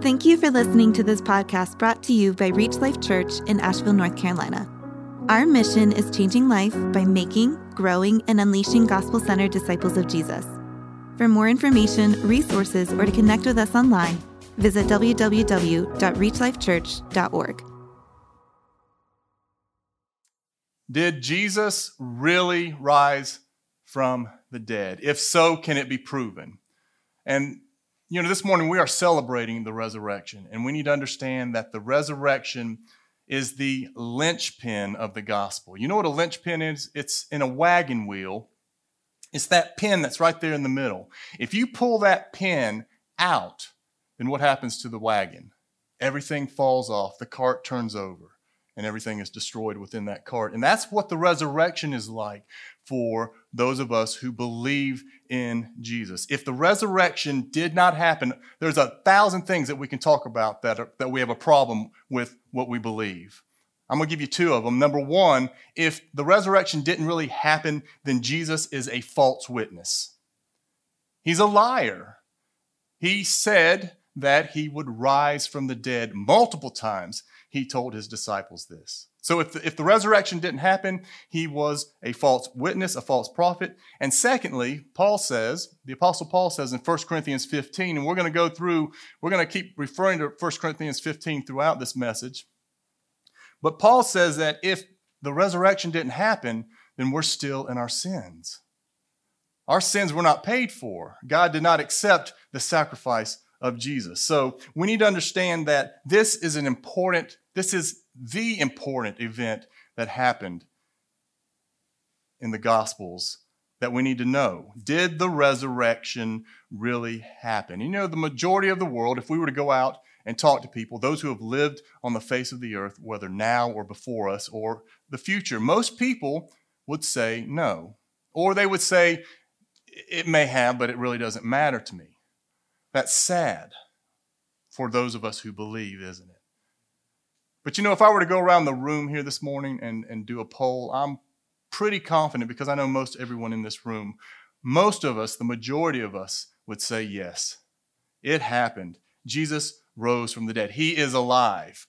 Thank you for listening to this podcast brought to you by Reach Life Church in Asheville, North Carolina. Our mission is changing life by making, growing, and unleashing gospel centered disciples of Jesus. For more information, resources, or to connect with us online, visit www.reachlifechurch.org. Did Jesus really rise from the dead? If so, can it be proven? And you know, this morning we are celebrating the resurrection, and we need to understand that the resurrection is the linchpin of the gospel. You know what a linchpin is? It's in a wagon wheel. It's that pin that's right there in the middle. If you pull that pin out, then what happens to the wagon? Everything falls off, the cart turns over and everything is destroyed within that cart. And that's what the resurrection is like for those of us who believe in Jesus. If the resurrection did not happen, there's a thousand things that we can talk about that, are, that we have a problem with what we believe. I'm going to give you two of them. Number one, if the resurrection didn't really happen, then Jesus is a false witness. He's a liar. He said that he would rise from the dead multiple times he told his disciples this. So if the, if the resurrection didn't happen, he was a false witness, a false prophet. And secondly, Paul says, the apostle Paul says in 1 Corinthians 15, and we're going to go through, we're going to keep referring to 1 Corinthians 15 throughout this message. But Paul says that if the resurrection didn't happen, then we're still in our sins. Our sins were not paid for. God did not accept the sacrifice of Jesus. So we need to understand that this is an important, this is the important event that happened in the Gospels that we need to know. Did the resurrection really happen? You know, the majority of the world, if we were to go out and talk to people, those who have lived on the face of the earth, whether now or before us or the future, most people would say no. Or they would say, it may have, but it really doesn't matter to me. That's sad for those of us who believe, isn't it? But you know, if I were to go around the room here this morning and, and do a poll, I'm pretty confident because I know most everyone in this room, most of us, the majority of us, would say yes. It happened. Jesus rose from the dead. He is alive.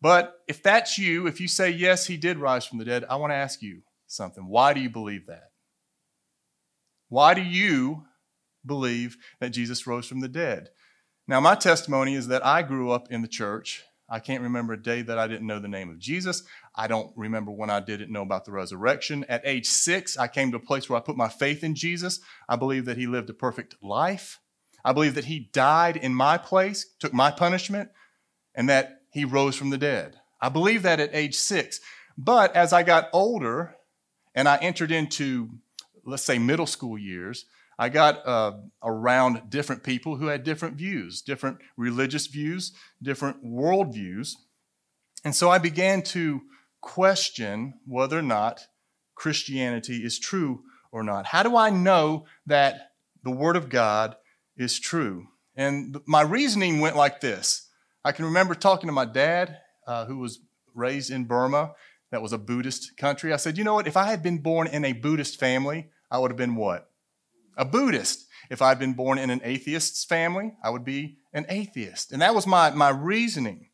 But if that's you, if you say yes, he did rise from the dead, I want to ask you something. Why do you believe that? Why do you believe that Jesus rose from the dead. Now, my testimony is that I grew up in the church. I can't remember a day that I didn't know the name of Jesus. I don't remember when I didn't know about the resurrection. At age six, I came to a place where I put my faith in Jesus. I believe that he lived a perfect life. I believe that he died in my place, took my punishment, and that he rose from the dead. I believe that at age six. But as I got older and I entered into, let's say, middle school years, I got uh, around different people who had different views, different religious views, different worldviews. And so I began to question whether or not Christianity is true or not. How do I know that the Word of God is true? And my reasoning went like this I can remember talking to my dad, uh, who was raised in Burma, that was a Buddhist country. I said, you know what? If I had been born in a Buddhist family, I would have been what? A Buddhist. If I'd been born in an atheist's family, I would be an atheist. And that was my, my reasoning.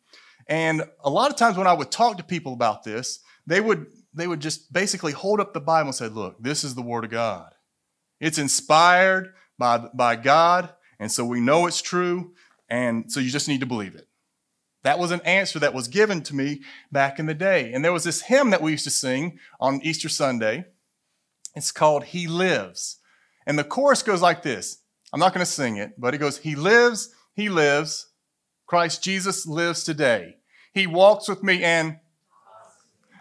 And a lot of times when I would talk to people about this, they would, they would just basically hold up the Bible and say, Look, this is the Word of God. It's inspired by, by God, and so we know it's true, and so you just need to believe it. That was an answer that was given to me back in the day. And there was this hymn that we used to sing on Easter Sunday. It's called He Lives. And the chorus goes like this I'm not going to sing it, but it goes, He lives, He lives. Christ Jesus lives today. He walks with me and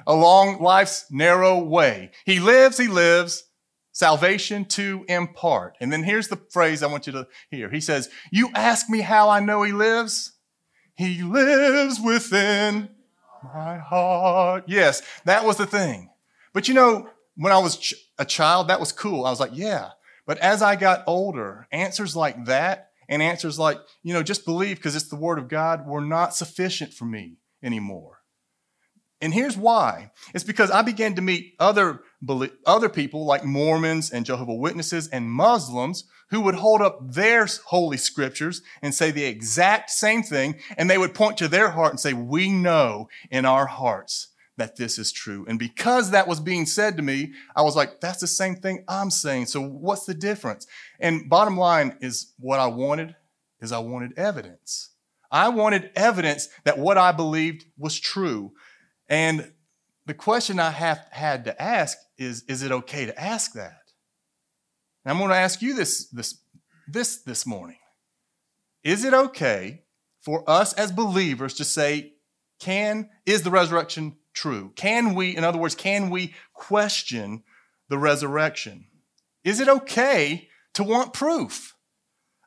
along life's narrow way. He lives, He lives. Salvation to impart. And then here's the phrase I want you to hear. He says, You ask me how I know He lives? He lives within my heart. Yes, that was the thing. But you know, when I was a child, that was cool. I was like, yeah, but as I got older, answers like that and answers like, you know, just believe because it's the word of God were not sufficient for me anymore. And here's why. It's because I began to meet other, other people like Mormons and Jehovah Witnesses and Muslims who would hold up their holy scriptures and say the exact same thing. And they would point to their heart and say, we know in our hearts that this is true. And because that was being said to me, I was like, that's the same thing I'm saying. So what's the difference? And bottom line is what I wanted is I wanted evidence. I wanted evidence that what I believed was true. And the question I have had to ask is, is it okay to ask that? And I'm going to ask you this, this, this, this morning. Is it okay for us as believers to say, can, is the resurrection true? Can we, in other words, can we question the resurrection? Is it okay to want proof?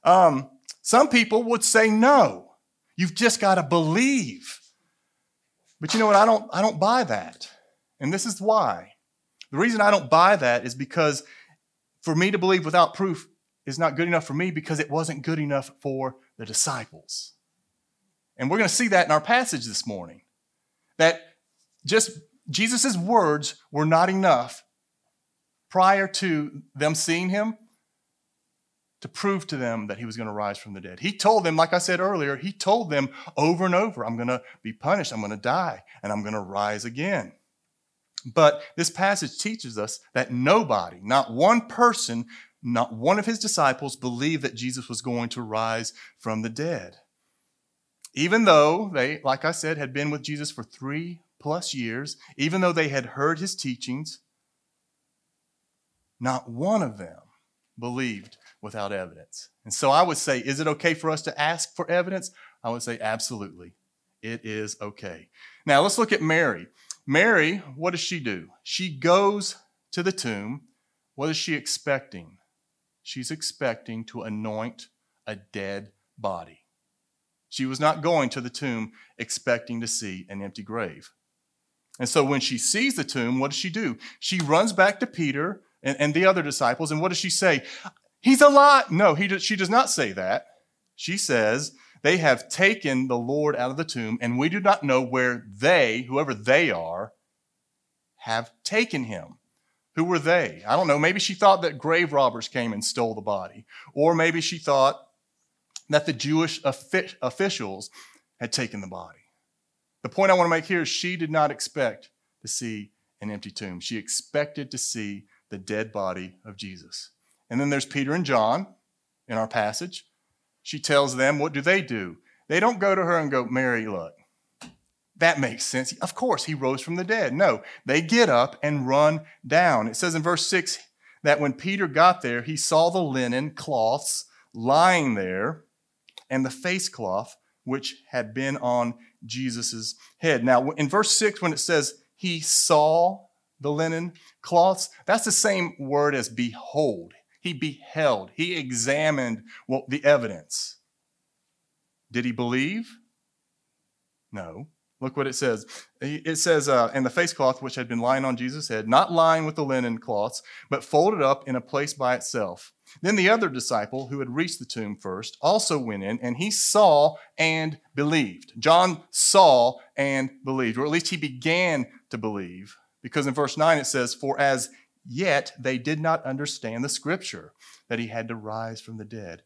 Um, some people would say no. You've just got to believe. But you know what? I don't, I don't buy that. And this is why. The reason I don't buy that is because for me to believe without proof is not good enough for me because it wasn't good enough for the disciples. And we're going to see that in our passage this morning. That just Jesus' words were not enough prior to them seeing him to prove to them that he was going to rise from the dead. He told them, like I said earlier, he told them over and over, I'm going to be punished, I'm going to die, and I'm going to rise again. But this passage teaches us that nobody, not one person, not one of his disciples believed that Jesus was going to rise from the dead. Even though they, like I said, had been with Jesus for three plus years, even though they had heard his teachings, not one of them believed without evidence. And so I would say, is it okay for us to ask for evidence? I would say, absolutely. It is okay. Now let's look at Mary. Mary, what does she do? She goes to the tomb. What is she expecting? She's expecting to anoint a dead body. She was not going to the tomb expecting to see an empty grave. And so when she sees the tomb, what does she do? She runs back to Peter and, and the other disciples, and what does she say? He's alive. No, he, she does not say that. She says, They have taken the Lord out of the tomb, and we do not know where they, whoever they are, have taken him. Who were they? I don't know. Maybe she thought that grave robbers came and stole the body. Or maybe she thought that the Jewish officials had taken the body. The point I want to make here is she did not expect to see an empty tomb. She expected to see the dead body of Jesus. And then there's Peter and John in our passage. She tells them, what do they do? They don't go to her and go, Mary, look, that makes sense. Of course, he rose from the dead. No, they get up and run down. It says in verse 6 that when Peter got there, he saw the linen cloths lying there and the face cloth which had been on Jesus' head. Now, in verse 6, when it says he saw the linen cloths, that's the same word as behold. He beheld, he examined well, the evidence. Did he believe? No. Look what it says. It says, uh, and the face cloth which had been lying on Jesus' head, not lying with the linen cloths, but folded up in a place by itself. Then the other disciple, who had reached the tomb first, also went in, and he saw and believed. John saw and believed, or at least he began to believe, because in verse 9 it says, For as Yet they did not understand the scripture that he had to rise from the dead.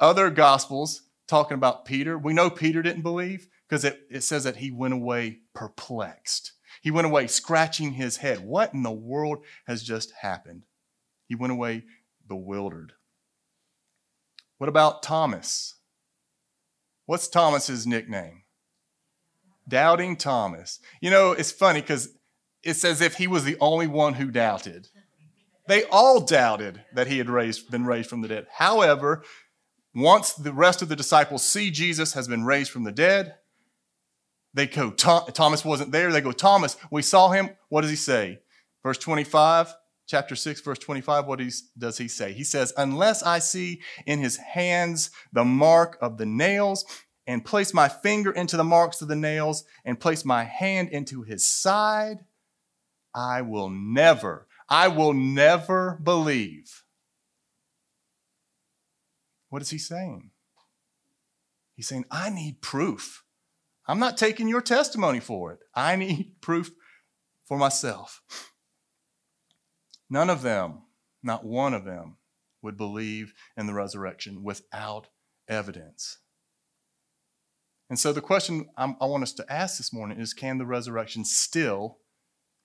Other gospels talking about Peter, we know Peter didn't believe because it, it says that he went away perplexed. He went away scratching his head. What in the world has just happened? He went away bewildered. What about Thomas? What's Thomas's nickname? Doubting Thomas. You know, it's funny because it's as if he was the only one who doubted. They all doubted that he had raised, been raised from the dead. However, once the rest of the disciples see Jesus has been raised from the dead, they go, Thomas wasn't there. They go, Thomas, we saw him. What does he say? Verse 25, chapter 6, verse 25, what does he say? He says, Unless I see in his hands the mark of the nails, and place my finger into the marks of the nails, and place my hand into his side, I will never I will never believe. What is he saying? He's saying, I need proof. I'm not taking your testimony for it. I need proof for myself. None of them, not one of them, would believe in the resurrection without evidence. And so the question I'm, i want us to ask this morning is can the resurrection still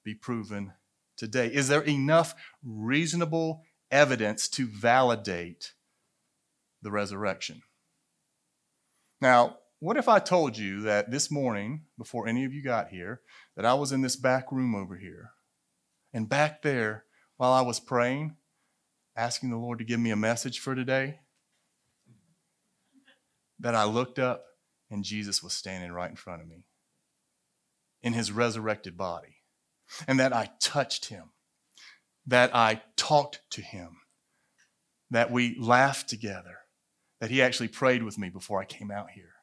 be proven today? Is there enough reasonable evidence to validate the resurrection? Now, what if I told you that this morning, before any of you got here, that I was in this back room over here, and back there, while I was praying, asking the Lord to give me a message for today, that I looked up and Jesus was standing right in front of me in his resurrected body, and that I touched him, that I talked to him, that we laughed together, that he actually prayed with me before I came out here.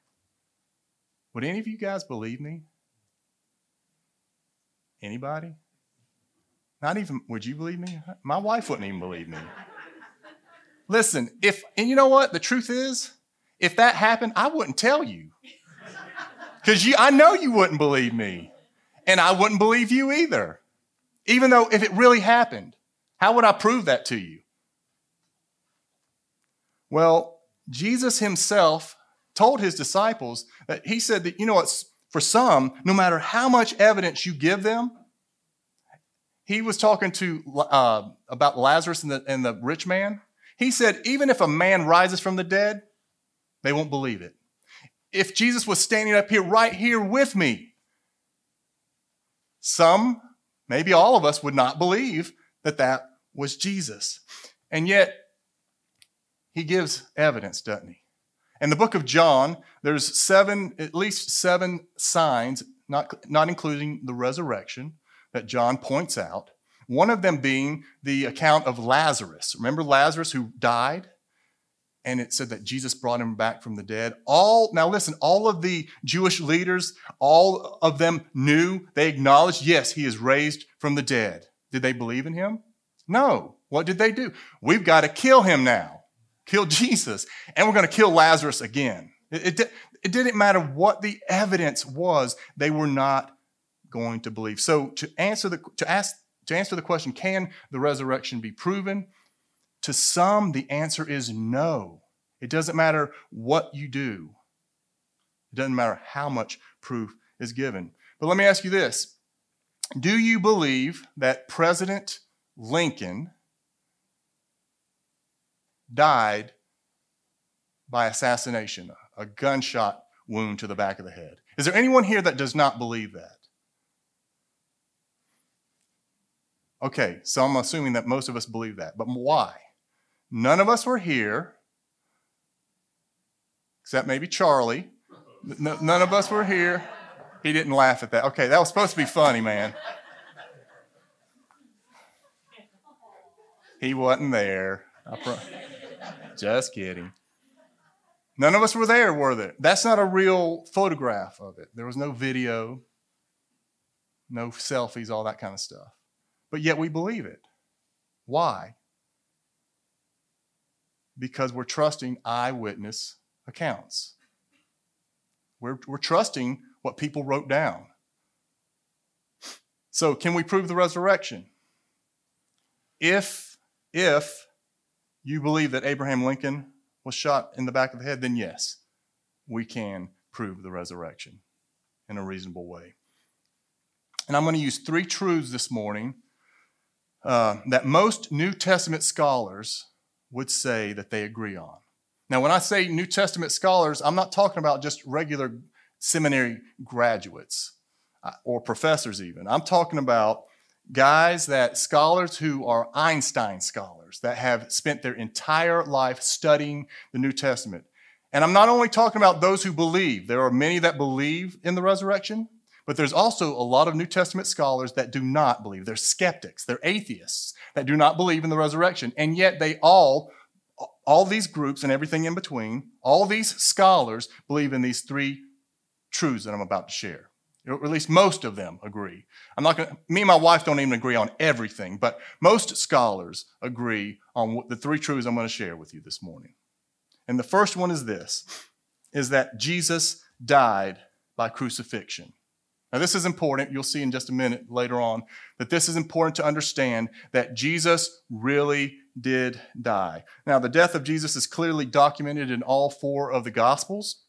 Would any of you guys believe me? Anybody? Not even, would you believe me? My wife wouldn't even believe me. Listen, if, and you know what? The truth is, if that happened, I wouldn't tell you. Because you, I know you wouldn't believe me. And I wouldn't believe you either. Even though if it really happened, how would I prove that to you? Well, Jesus himself told his disciples that he said that, you know what, for some, no matter how much evidence you give them, he was talking to uh, about Lazarus and the, and the rich man. He said, even if a man rises from the dead, they won't believe it. If Jesus was standing up here, right here with me, some, maybe all of us, would not believe that that was Jesus. And yet, he gives evidence, doesn't he? In the book of John, there's seven, at least seven signs, not, not including the resurrection, that John points out. One of them being the account of Lazarus. Remember Lazarus who died? And it said that Jesus brought him back from the dead. All, now listen, all of the Jewish leaders, all of them knew, they acknowledged, yes, he is raised from the dead. Did they believe in him? No. What did they do? We've got to kill him now kill Jesus, and we're going to kill Lazarus again. It, it, it, didn't matter what the evidence was, they were not going to believe. So to answer the to ask to answer the question, can the resurrection be proven? To some, the answer is no. It doesn't matter what you do. It doesn't matter how much proof is given. But let me ask you this. Do you believe that President Lincoln died by assassination, a gunshot wound to the back of the head. Is there anyone here that does not believe that? Okay, so I'm assuming that most of us believe that. But why? None of us were here, except maybe Charlie. none of us were here. He didn't laugh at that. Okay, that was supposed to be funny, man. He wasn't there. Just kidding. None of us were there, were there? That's not a real photograph of it. There was no video, no selfies, all that kind of stuff. But yet we believe it. Why? Because we're trusting eyewitness accounts. We're, we're trusting what people wrote down. So, can we prove the resurrection? If, if you believe that Abraham Lincoln was shot in the back of the head, then yes, we can prove the resurrection in a reasonable way. And I'm going to use three truths this morning uh, that most New Testament scholars would say that they agree on. Now, when I say New Testament scholars, I'm not talking about just regular seminary graduates uh, or professors, even. I'm talking about guys that scholars who are Einstein scholars that have spent their entire life studying the New Testament. And I'm not only talking about those who believe, there are many that believe in the resurrection, but there's also a lot of New Testament scholars that do not believe. They're skeptics, they're atheists that do not believe in the resurrection. And yet they all, all these groups and everything in between, all these scholars believe in these three truths that I'm about to share or at least most of them agree. I'm not going me and my wife don't even agree on everything, but most scholars agree on the three truths I'm going to share with you this morning. And the first one is this, is that Jesus died by crucifixion. Now, this is important. You'll see in just a minute later on that this is important to understand that Jesus really did die. Now, the death of Jesus is clearly documented in all four of the Gospels.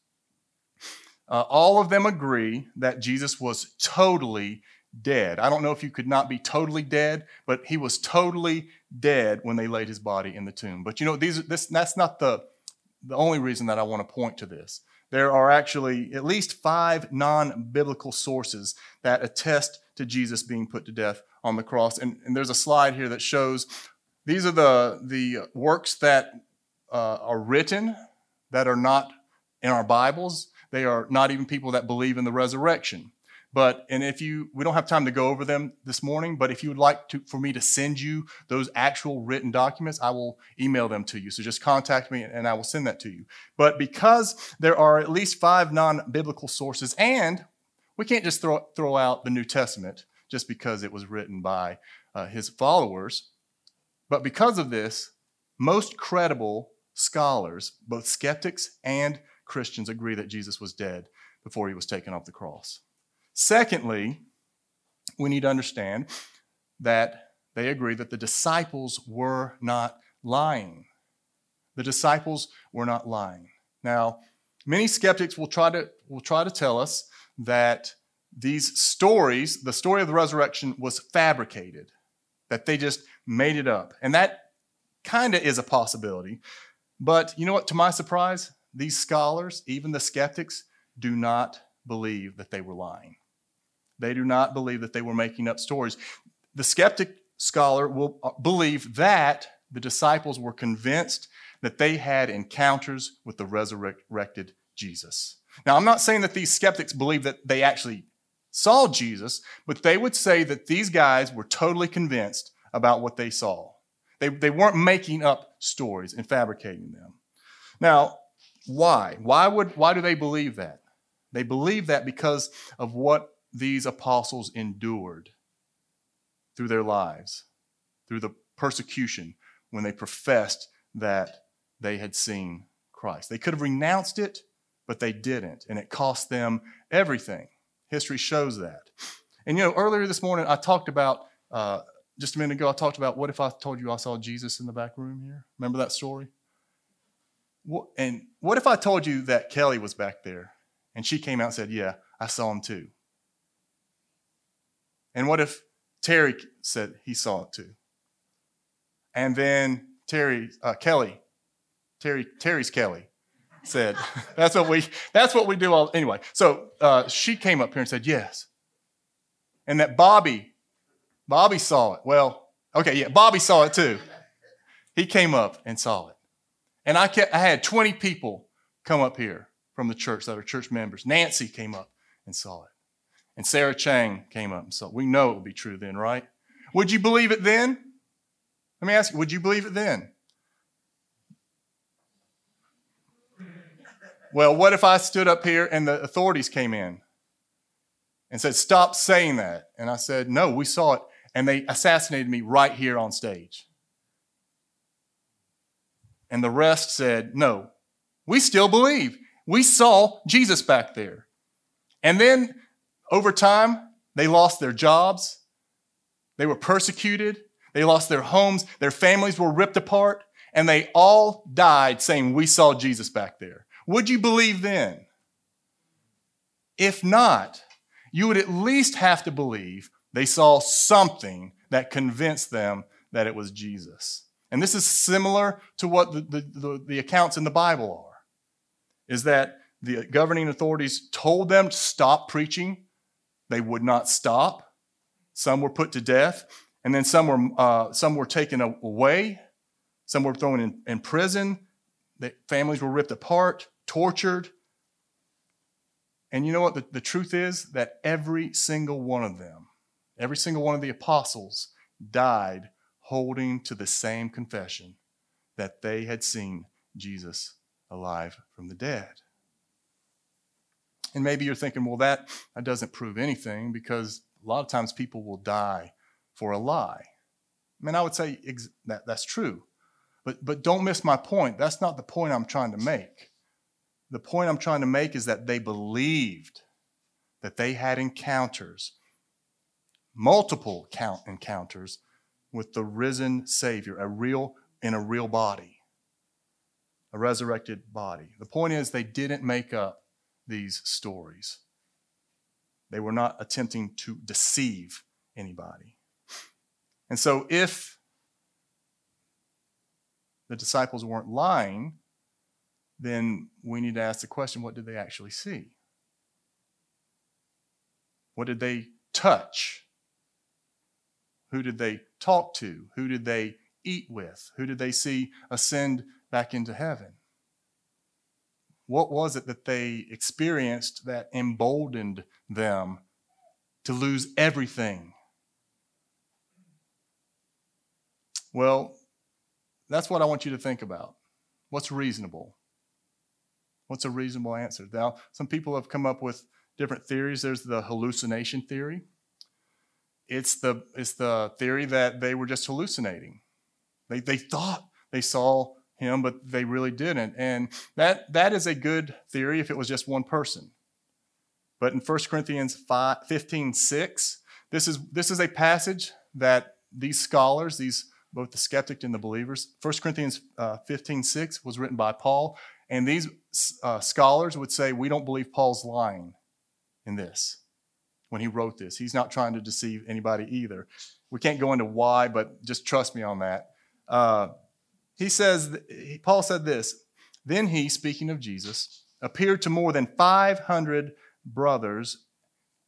Uh, all of them agree that Jesus was totally dead. I don't know if you could not be totally dead, but he was totally dead when they laid his body in the tomb. But you know, these this that's not the the only reason that I want to point to this. There are actually at least five non-biblical sources that attest to Jesus being put to death on the cross. And, and there's a slide here that shows these are the, the works that uh, are written that are not in our Bibles. They are not even people that believe in the resurrection. But and if you we don't have time to go over them this morning, but if you would like to for me to send you those actual written documents, I will email them to you. So just contact me and I will send that to you. But because there are at least five non-biblical sources, and we can't just throw throw out the New Testament just because it was written by uh, his followers. But because of this, most credible scholars, both skeptics and Christians, agree that Jesus was dead before he was taken off the cross. Secondly, we need to understand that they agree that the disciples were not lying. The disciples were not lying. Now, many skeptics will try to, will try to tell us that these stories, the story of the resurrection, was fabricated, that they just made it up. And that kind of is a possibility. But you know what? To my surprise, these scholars, even the skeptics, do not believe that they were lying. They do not believe that they were making up stories. The skeptic scholar will uh, believe that the disciples were convinced that they had encounters with the resurrected Jesus. Now, I'm not saying that these skeptics believe that they actually saw Jesus, but they would say that these guys were totally convinced about what they saw. They, they weren't making up stories and fabricating them. Now, why? Why, would, why do they believe that? They believe that because of what these apostles endured through their lives, through the persecution when they professed that they had seen Christ. They could have renounced it, but they didn't, and it cost them everything. History shows that. And you know, earlier this morning, I talked about, uh, just a minute ago, I talked about what if I told you I saw Jesus in the back room here? Remember that story? And what if I told you that Kelly was back there and she came out and said, Yeah, I saw him too? And what if Terry said he saw it too? And then Terry, uh, Kelly, Terry, Terry's Kelly said, that's what we, that's what we do all, anyway. So uh, she came up here and said, yes. And that Bobby, Bobby saw it. Well, okay, yeah, Bobby saw it too. He came up and saw it. And I, kept, I had 20 people come up here from the church that are church members. Nancy came up and saw it. And Sarah Chang came up and said, We know it will be true then, right? Would you believe it then? Let me ask you, would you believe it then? Well, what if I stood up here and the authorities came in and said, Stop saying that? And I said, No, we saw it. And they assassinated me right here on stage. And the rest said, No, we still believe. We saw Jesus back there. And then over time, they lost their jobs, they were persecuted, they lost their homes, their families were ripped apart, and they all died saying, We saw Jesus back there. Would you believe then? If not, you would at least have to believe they saw something that convinced them that it was Jesus. And this is similar to what the, the, the, the accounts in the Bible are. Is that the governing authorities told them to stop preaching they would not stop. Some were put to death, and then some were, uh, some were taken away. Some were thrown in, in prison. The families were ripped apart, tortured. And you know what? The, the truth is that every single one of them, every single one of the apostles, died holding to the same confession that they had seen Jesus alive from the dead. And maybe you're thinking, well, that, that doesn't prove anything because a lot of times people will die for a lie. I mean, I would say ex- that that's true. But, but don't miss my point. That's not the point I'm trying to make. The point I'm trying to make is that they believed that they had encounters, multiple count encounters with the risen Savior, a real in a real body, a resurrected body. The point is, they didn't make up these stories. They were not attempting to deceive anybody. And so, if the disciples weren't lying, then we need to ask the question what did they actually see? What did they touch? Who did they talk to? Who did they eat with? Who did they see ascend back into heaven? What was it that they experienced that emboldened them to lose everything? Well, that's what I want you to think about. What's reasonable? What's a reasonable answer? Now, some people have come up with different theories. There's the hallucination theory. It's the, it's the theory that they were just hallucinating. They, they thought they saw him, but they really didn't. And that, that is a good theory if it was just one person. But in 1 Corinthians 5, 15, 6, this is, this is a passage that these scholars, these both the skeptic and the believers, 1 Corinthians uh, 15, 6 was written by Paul. And these uh, scholars would say, we don't believe Paul's lying in this when he wrote this. He's not trying to deceive anybody either. We can't go into why, but just trust me on that. Uh, he says, Paul said this Then he, speaking of Jesus, appeared to more than 500 brothers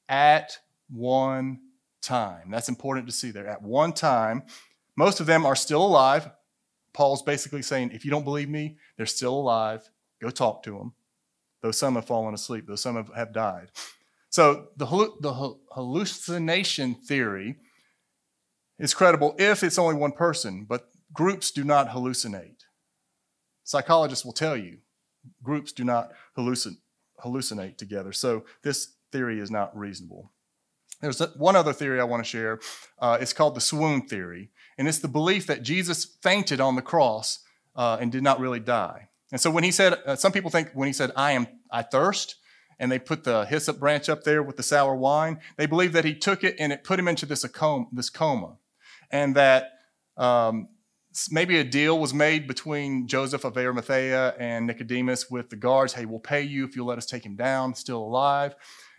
at one time. That's important to see there. At one time, most of them are still alive. Paul's basically saying, if you don't believe me, they're still alive. Go talk to them. Though some have fallen asleep, though some have, have died. So the, the hallucination theory is credible if it's only one person, but groups do not hallucinate. Psychologists will tell you groups do not hallucin- hallucinate together. So this theory is not reasonable. There's one other theory I want to share. Uh, it's called the swoon theory, and it's the belief that Jesus fainted on the cross uh, and did not really die. And so when he said, uh, some people think when he said, "I am, I thirst," and they put the hyssop branch up there with the sour wine, they believe that he took it and it put him into this, coma, and that um, maybe a deal was made between Joseph of Arimathea and Nicodemus with the guards. Hey, we'll pay you if you'll let us take him down, still alive.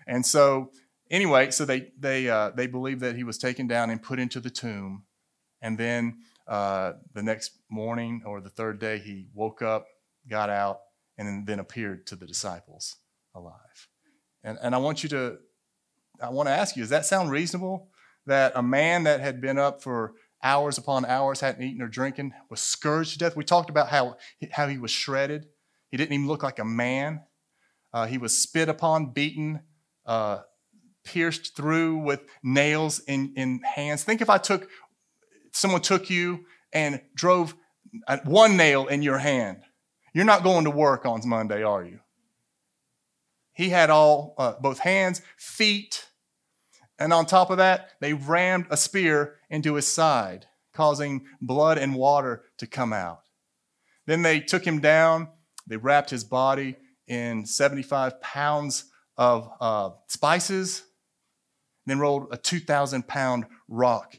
And so, anyway, so they they uh, they believe that he was taken down and put into the tomb, and then uh, the next morning or the third day he woke up, got out, and then appeared to the disciples alive. And and I want you to, I want to ask you, does that sound reasonable? That a man that had been up for hours upon hours, hadn't eaten or drinking, was scourged to death. We talked about how, how he was shredded. He didn't even look like a man. Uh, he was spit upon, beaten, uh, pierced through with nails in, in hands. Think if I took, someone took you and drove one nail in your hand. You're not going to work on Monday, are you? He had all, uh, both hands, feet, and on top of that, they rammed a spear into his side, causing blood and water to come out. Then they took him down, they wrapped his body in 75 pounds of uh, spices, then rolled a 2,000 pound rock,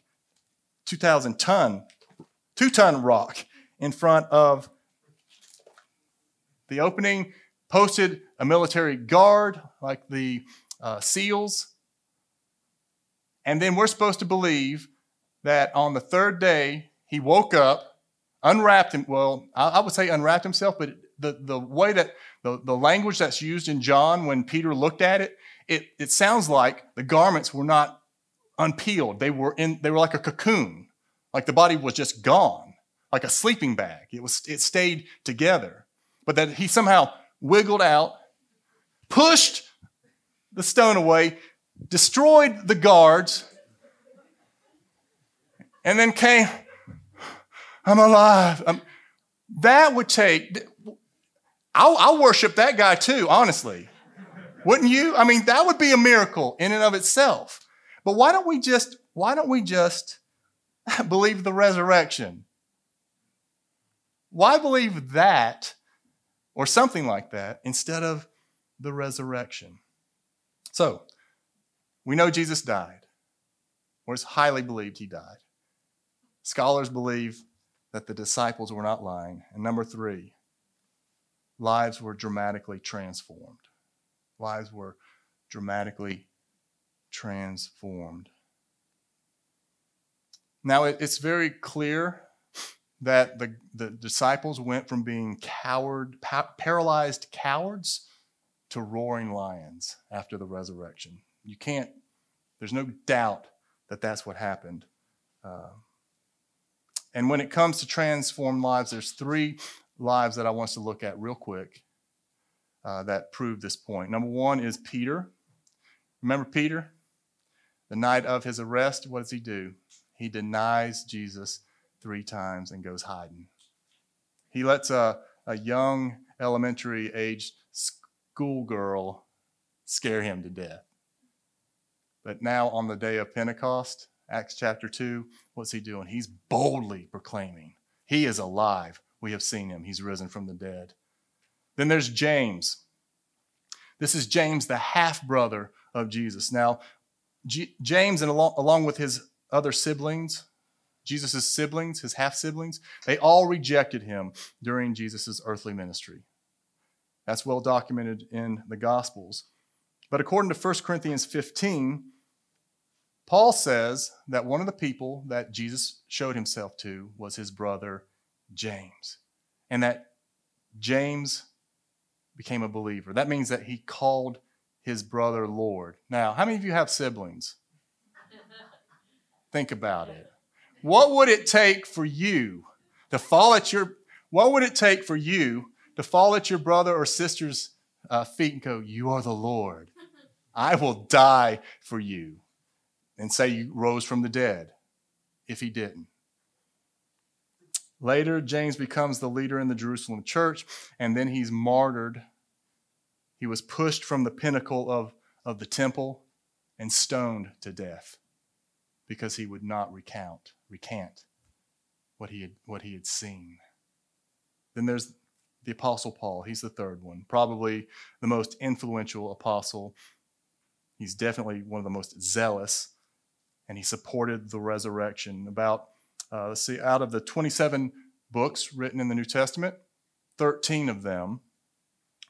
2,000 ton, two ton rock in front of the opening, posted a military guard like the uh, SEALs and then we're supposed to believe that on the third day, he woke up, unwrapped him. Well, I would say unwrapped himself, but the, the way that the, the language that's used in John when Peter looked at it, it, it sounds like the garments were not unpeeled. They were in, they were like a cocoon, like the body was just gone, like a sleeping bag. It was, it stayed together. But that he somehow wiggled out, pushed the stone away, destroyed the guards, and then came, I'm alive. I'm, that would take, I'll, I'll worship that guy too, honestly. Wouldn't you? I mean, that would be a miracle in and of itself. But why don't we just, why don't we just believe the resurrection? Why believe that or something like that instead of the resurrection? So, We know Jesus died, or it's highly believed he died. Scholars believe that the disciples were not lying. And number three, lives were dramatically transformed. Lives were dramatically transformed. Now, it's very clear that the, the disciples went from being coward, pa- paralyzed cowards to roaring lions after the resurrection. You can't, there's no doubt that that's what happened. Uh, and when it comes to transformed lives, there's three lives that I want us to look at real quick uh, that prove this point. Number one is Peter. Remember Peter? The night of his arrest, what does he do? He denies Jesus three times and goes hiding. He lets a, a young elementary aged schoolgirl scare him to death. But now, on the day of Pentecost, Acts chapter 2, what's he doing? He's boldly proclaiming, He is alive. We have seen him. He's risen from the dead. Then there's James. This is James, the half brother of Jesus. Now, G- James, and along, along with his other siblings, Jesus' siblings, his half siblings, they all rejected him during Jesus' earthly ministry. That's well documented in the Gospels. But according to 1 Corinthians 15, Paul says that one of the people that Jesus showed himself to was his brother James, and that James became a believer. That means that he called his brother Lord. Now, how many of you have siblings? Think about it. What would it take for you to fall at your what would it take for you to fall at your brother or sister's uh, feet and go, "You are the Lord. I will die for you," and say you rose from the dead? If he didn't. Later, James becomes the leader in the Jerusalem church, and then he's martyred. He was pushed from the pinnacle of, of the temple and stoned to death because he would not recount, recant what he had, what he had seen. Then there's the Apostle Paul. He's the third one, probably the most influential apostle. He's definitely one of the most zealous, and he supported the resurrection. About, uh, let's see, out of the 27 books written in the New Testament, 13 of them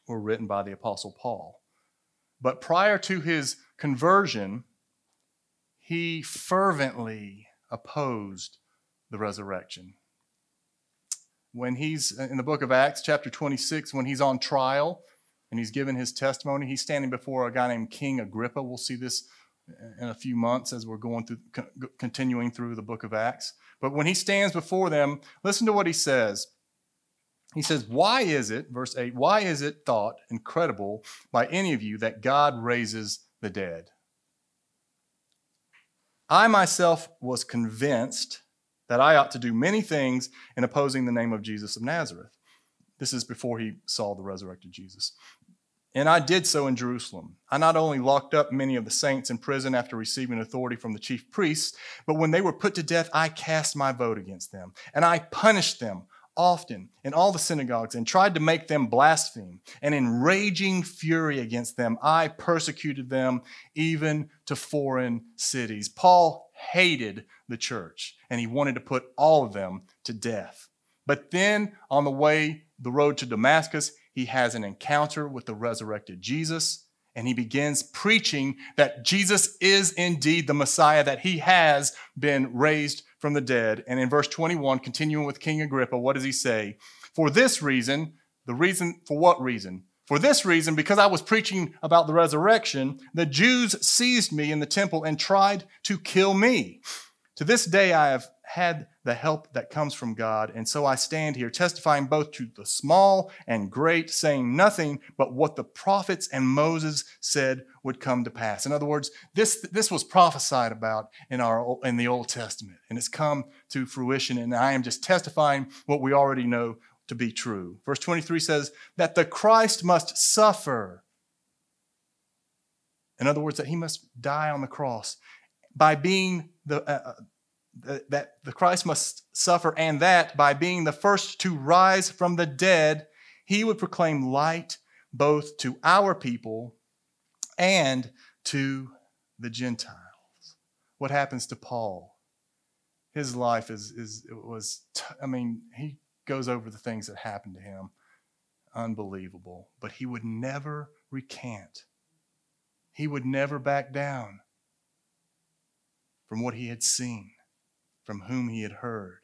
were written by the Apostle Paul. But prior to his conversion, he fervently opposed the resurrection. When he's in the book of Acts, chapter 26, when he's on trial and he's given his testimony, he's standing before a guy named King Agrippa. We'll see this in a few months as we're going through, continuing through the book of Acts. But when he stands before them, listen to what he says. He says, Why is it, verse 8, why is it thought incredible by any of you that God raises the dead? I myself was convinced that I ought to do many things in opposing the name of Jesus of Nazareth. This is before he saw the resurrected Jesus. And I did so in Jerusalem. I not only locked up many of the saints in prison after receiving authority from the chief priests, but when they were put to death, I cast my vote against them, and I punished them often in all the synagogues and tried to make them blaspheme. And in raging fury against them, I persecuted them even to foreign cities. Paul hated the church and he wanted to put all of them to death. But then on the way, the road to Damascus, he has an encounter with the resurrected Jesus and he begins preaching that Jesus is indeed the Messiah, that he has been raised from the dead. And in verse 21, continuing with King Agrippa, what does he say? For this reason, the reason, for what reason? For this reason, because I was preaching about the resurrection, the Jews seized me in the temple and tried to kill me. To this day, I have had the help that comes from God. And so I stand here testifying both to the small and great, saying nothing but what the prophets and Moses said would come to pass. In other words, this, this was prophesied about in, our, in the Old Testament, and it's come to fruition. And I am just testifying what we already know to be true. Verse 23 says that the Christ must suffer. In other words, that he must die on the cross by being the, uh, that the Christ must suffer, and that by being the first to rise from the dead, he would proclaim light both to our people and to the Gentiles? What happens to Paul? His life is, is was, t- I mean, he goes over the things that happened to him. Unbelievable. But he would never recant, he would never back down from what he had seen, from whom he had heard.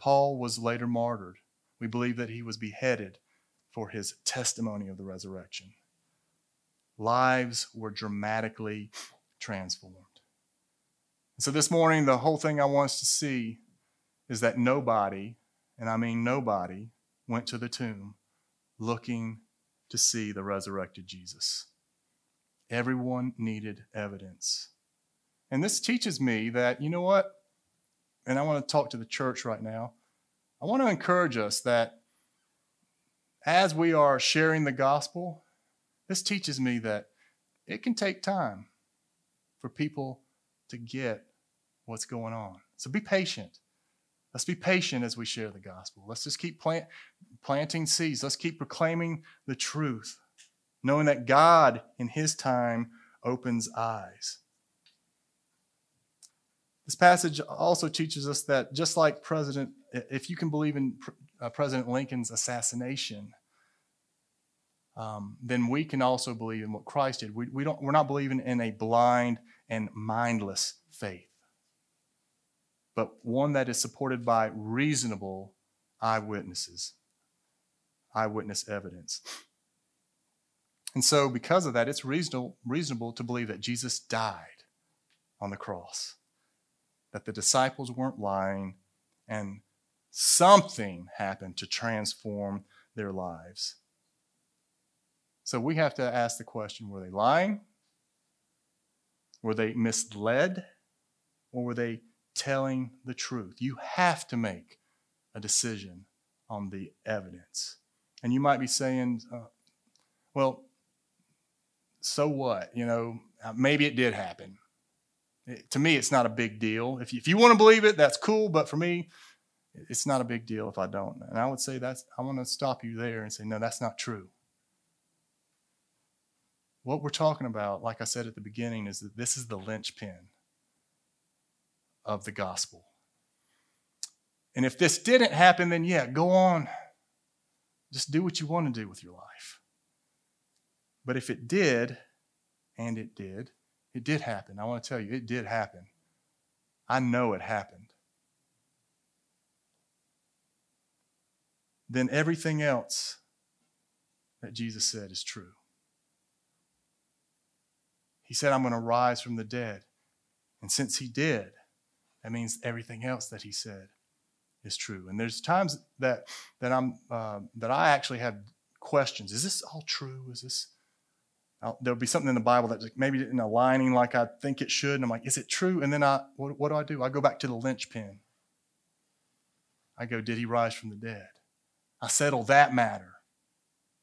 Paul was later martyred. We believe that he was beheaded for his testimony of the resurrection. Lives were dramatically transformed. So, this morning, the whole thing I want us to see is that nobody, and I mean nobody, went to the tomb looking to see the resurrected Jesus. Everyone needed evidence. And this teaches me that, you know what? And I want to talk to the church right now. I want to encourage us that as we are sharing the gospel, this teaches me that it can take time for people to get what's going on. So be patient. Let's be patient as we share the gospel. Let's just keep plant, planting seeds. Let's keep proclaiming the truth, knowing that God, in His time, opens eyes. This passage also teaches us that just like President, if you can believe in uh, President Lincoln's assassination, um, then we can also believe in what Christ did. We, we don't, we're not believing in a blind and mindless faith, but one that is supported by reasonable eyewitnesses, eyewitness evidence. And so, because of that, it's reasonable, reasonable to believe that Jesus died on the cross that the disciples weren't lying and something happened to transform their lives. So we have to ask the question were they lying? Were they misled? Or were they telling the truth? You have to make a decision on the evidence. And you might be saying, uh, well, so what? You know, uh, maybe it did happen to me, it's not a big deal. If you, if you want to believe it, that's cool. But for me, it's not a big deal if I don't. And I would say that's, I want to stop you there and say, no, that's not true. What we're talking about, like I said at the beginning, is that this is the linchpin of the gospel. And if this didn't happen, then yeah, go on. Just do what you want to do with your life. But if it did, and it did, it did happen. I want to tell you, it did happen. I know it happened. Then everything else that Jesus said is true. He said, I'm going to rise from the dead. And since he did, that means everything else that he said is true. And there's times that that I'm uh, that I actually have questions. Is this all true? Is this there'll be something in the Bible that maybe isn't aligning like I think it should. And I'm like, is it true? And then I, what, what do I do? I go back to the linchpin. I go, did he rise from the dead? I settle that matter.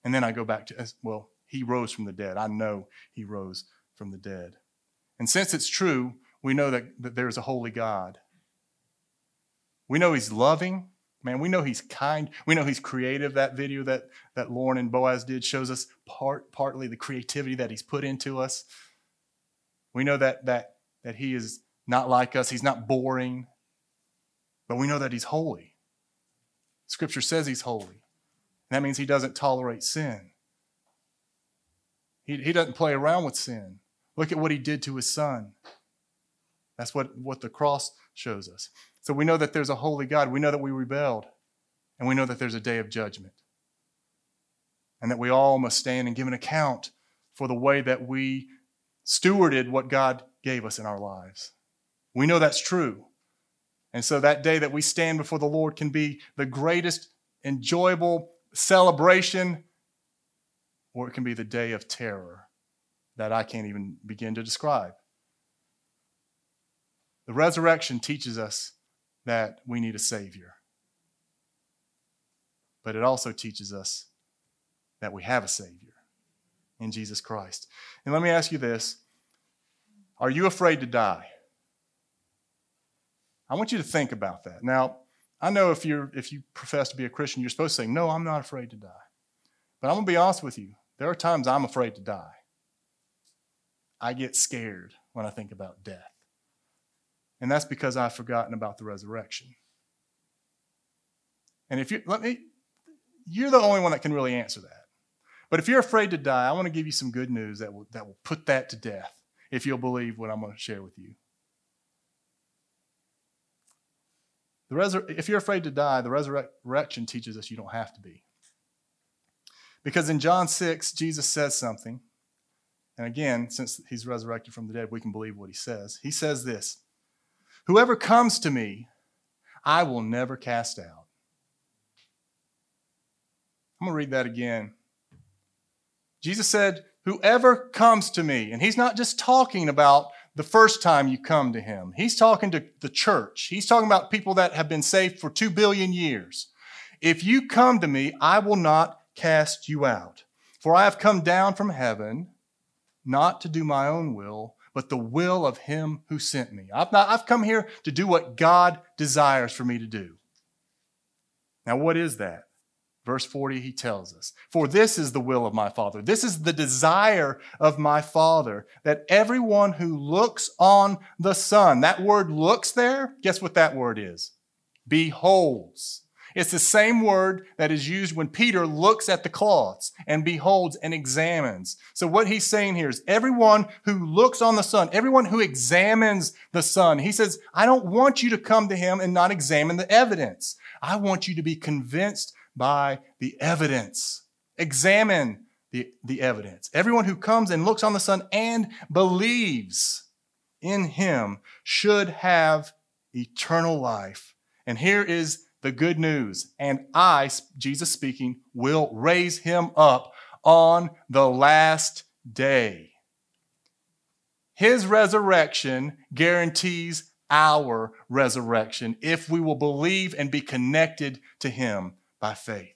And then I go back to, well, he rose from the dead. I know he rose from the dead. And since it's true, we know that, that there's a holy God. We know he's loving. Man, we know he's kind. We know he's creative. That video that, that Lauren and Boaz did shows us part, partly the creativity that he's put into us. We know that, that, that he is not like us, he's not boring, but we know that he's holy. Scripture says he's holy. that means he doesn't tolerate sin. He, he doesn't play around with sin. Look at what he did to his son. That's what, what the cross shows us. So we know that there's a holy God. We know that we rebelled. And we know that there's a day of judgment. And that we all must stand and give an account for the way that we stewarded what God gave us in our lives. We know that's true. And so that day that we stand before the Lord can be the greatest enjoyable celebration, or it can be the day of terror that I can't even begin to describe. The resurrection teaches us that we need a Savior. But it also teaches us that we have a Savior in Jesus Christ. And let me ask you this Are you afraid to die? I want you to think about that. Now, I know if, you're, if you profess to be a Christian, you're supposed to say, No, I'm not afraid to die. But I'm going to be honest with you. There are times I'm afraid to die. I get scared when I think about death. And that's because I've forgotten about the resurrection. And if you let me, you're the only one that can really answer that. But if you're afraid to die, I want to give you some good news that will, that will put that to death if you'll believe what I'm going to share with you. The resur- if you're afraid to die, the resurrection teaches us you don't have to be. Because in John 6, Jesus says something. And again, since he's resurrected from the dead, we can believe what he says. He says this Whoever comes to me, I will never cast out. I'm going to read that again. Jesus said, Whoever comes to me, and he's not just talking about the first time you come to him, he's talking to the church. He's talking about people that have been saved for two billion years. If you come to me, I will not cast you out. For I have come down from heaven not to do my own will, but the will of him who sent me. I've, not, I've come here to do what God desires for me to do. Now, what is that? Verse 40, he tells us, For this is the will of my Father. This is the desire of my Father, that everyone who looks on the Son, that word looks there, guess what that word is? Beholds. It's the same word that is used when Peter looks at the cloths and beholds and examines. So, what he's saying here is everyone who looks on the Son, everyone who examines the Son, he says, I don't want you to come to him and not examine the evidence. I want you to be convinced by the evidence. Examine the, the evidence. Everyone who comes and looks on the Son and believes in him should have eternal life. And here is the good news. And I, Jesus speaking, will raise him up on the last day. His resurrection guarantees our resurrection if we will believe and be connected to him by faith.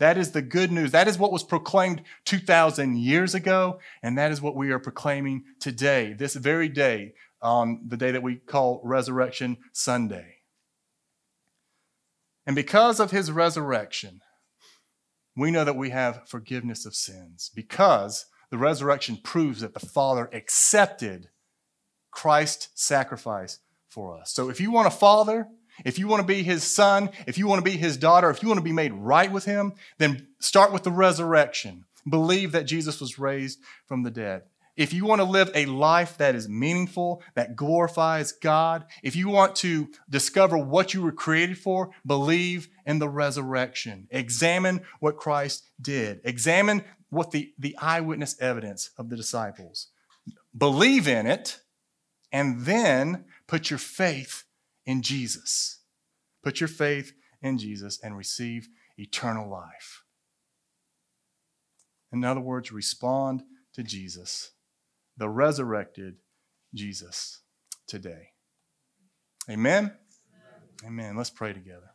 That is the good news. That is what was proclaimed 2,000 years ago, and that is what we are proclaiming today, this very day, on the day that we call Resurrection Sunday. And because of his resurrection, we know that we have forgiveness of sins because the resurrection proves that the Father accepted Christ's sacrifice for us. So if you want a father, if you want to be his son, if you want to be his daughter, if you want to be made right with him, then start with the resurrection. Believe that Jesus was raised from the dead. If you want to live a life that is meaningful, that glorifies God, if you want to discover what you were created for, believe in the resurrection. Examine what Christ did. Examine what the, the eyewitness evidence of the disciples. Believe in it, and then put your faith in Jesus. Put your faith in Jesus and receive eternal life. In other words, respond to Jesus the resurrected Jesus today. Amen? Amen. Let's pray together.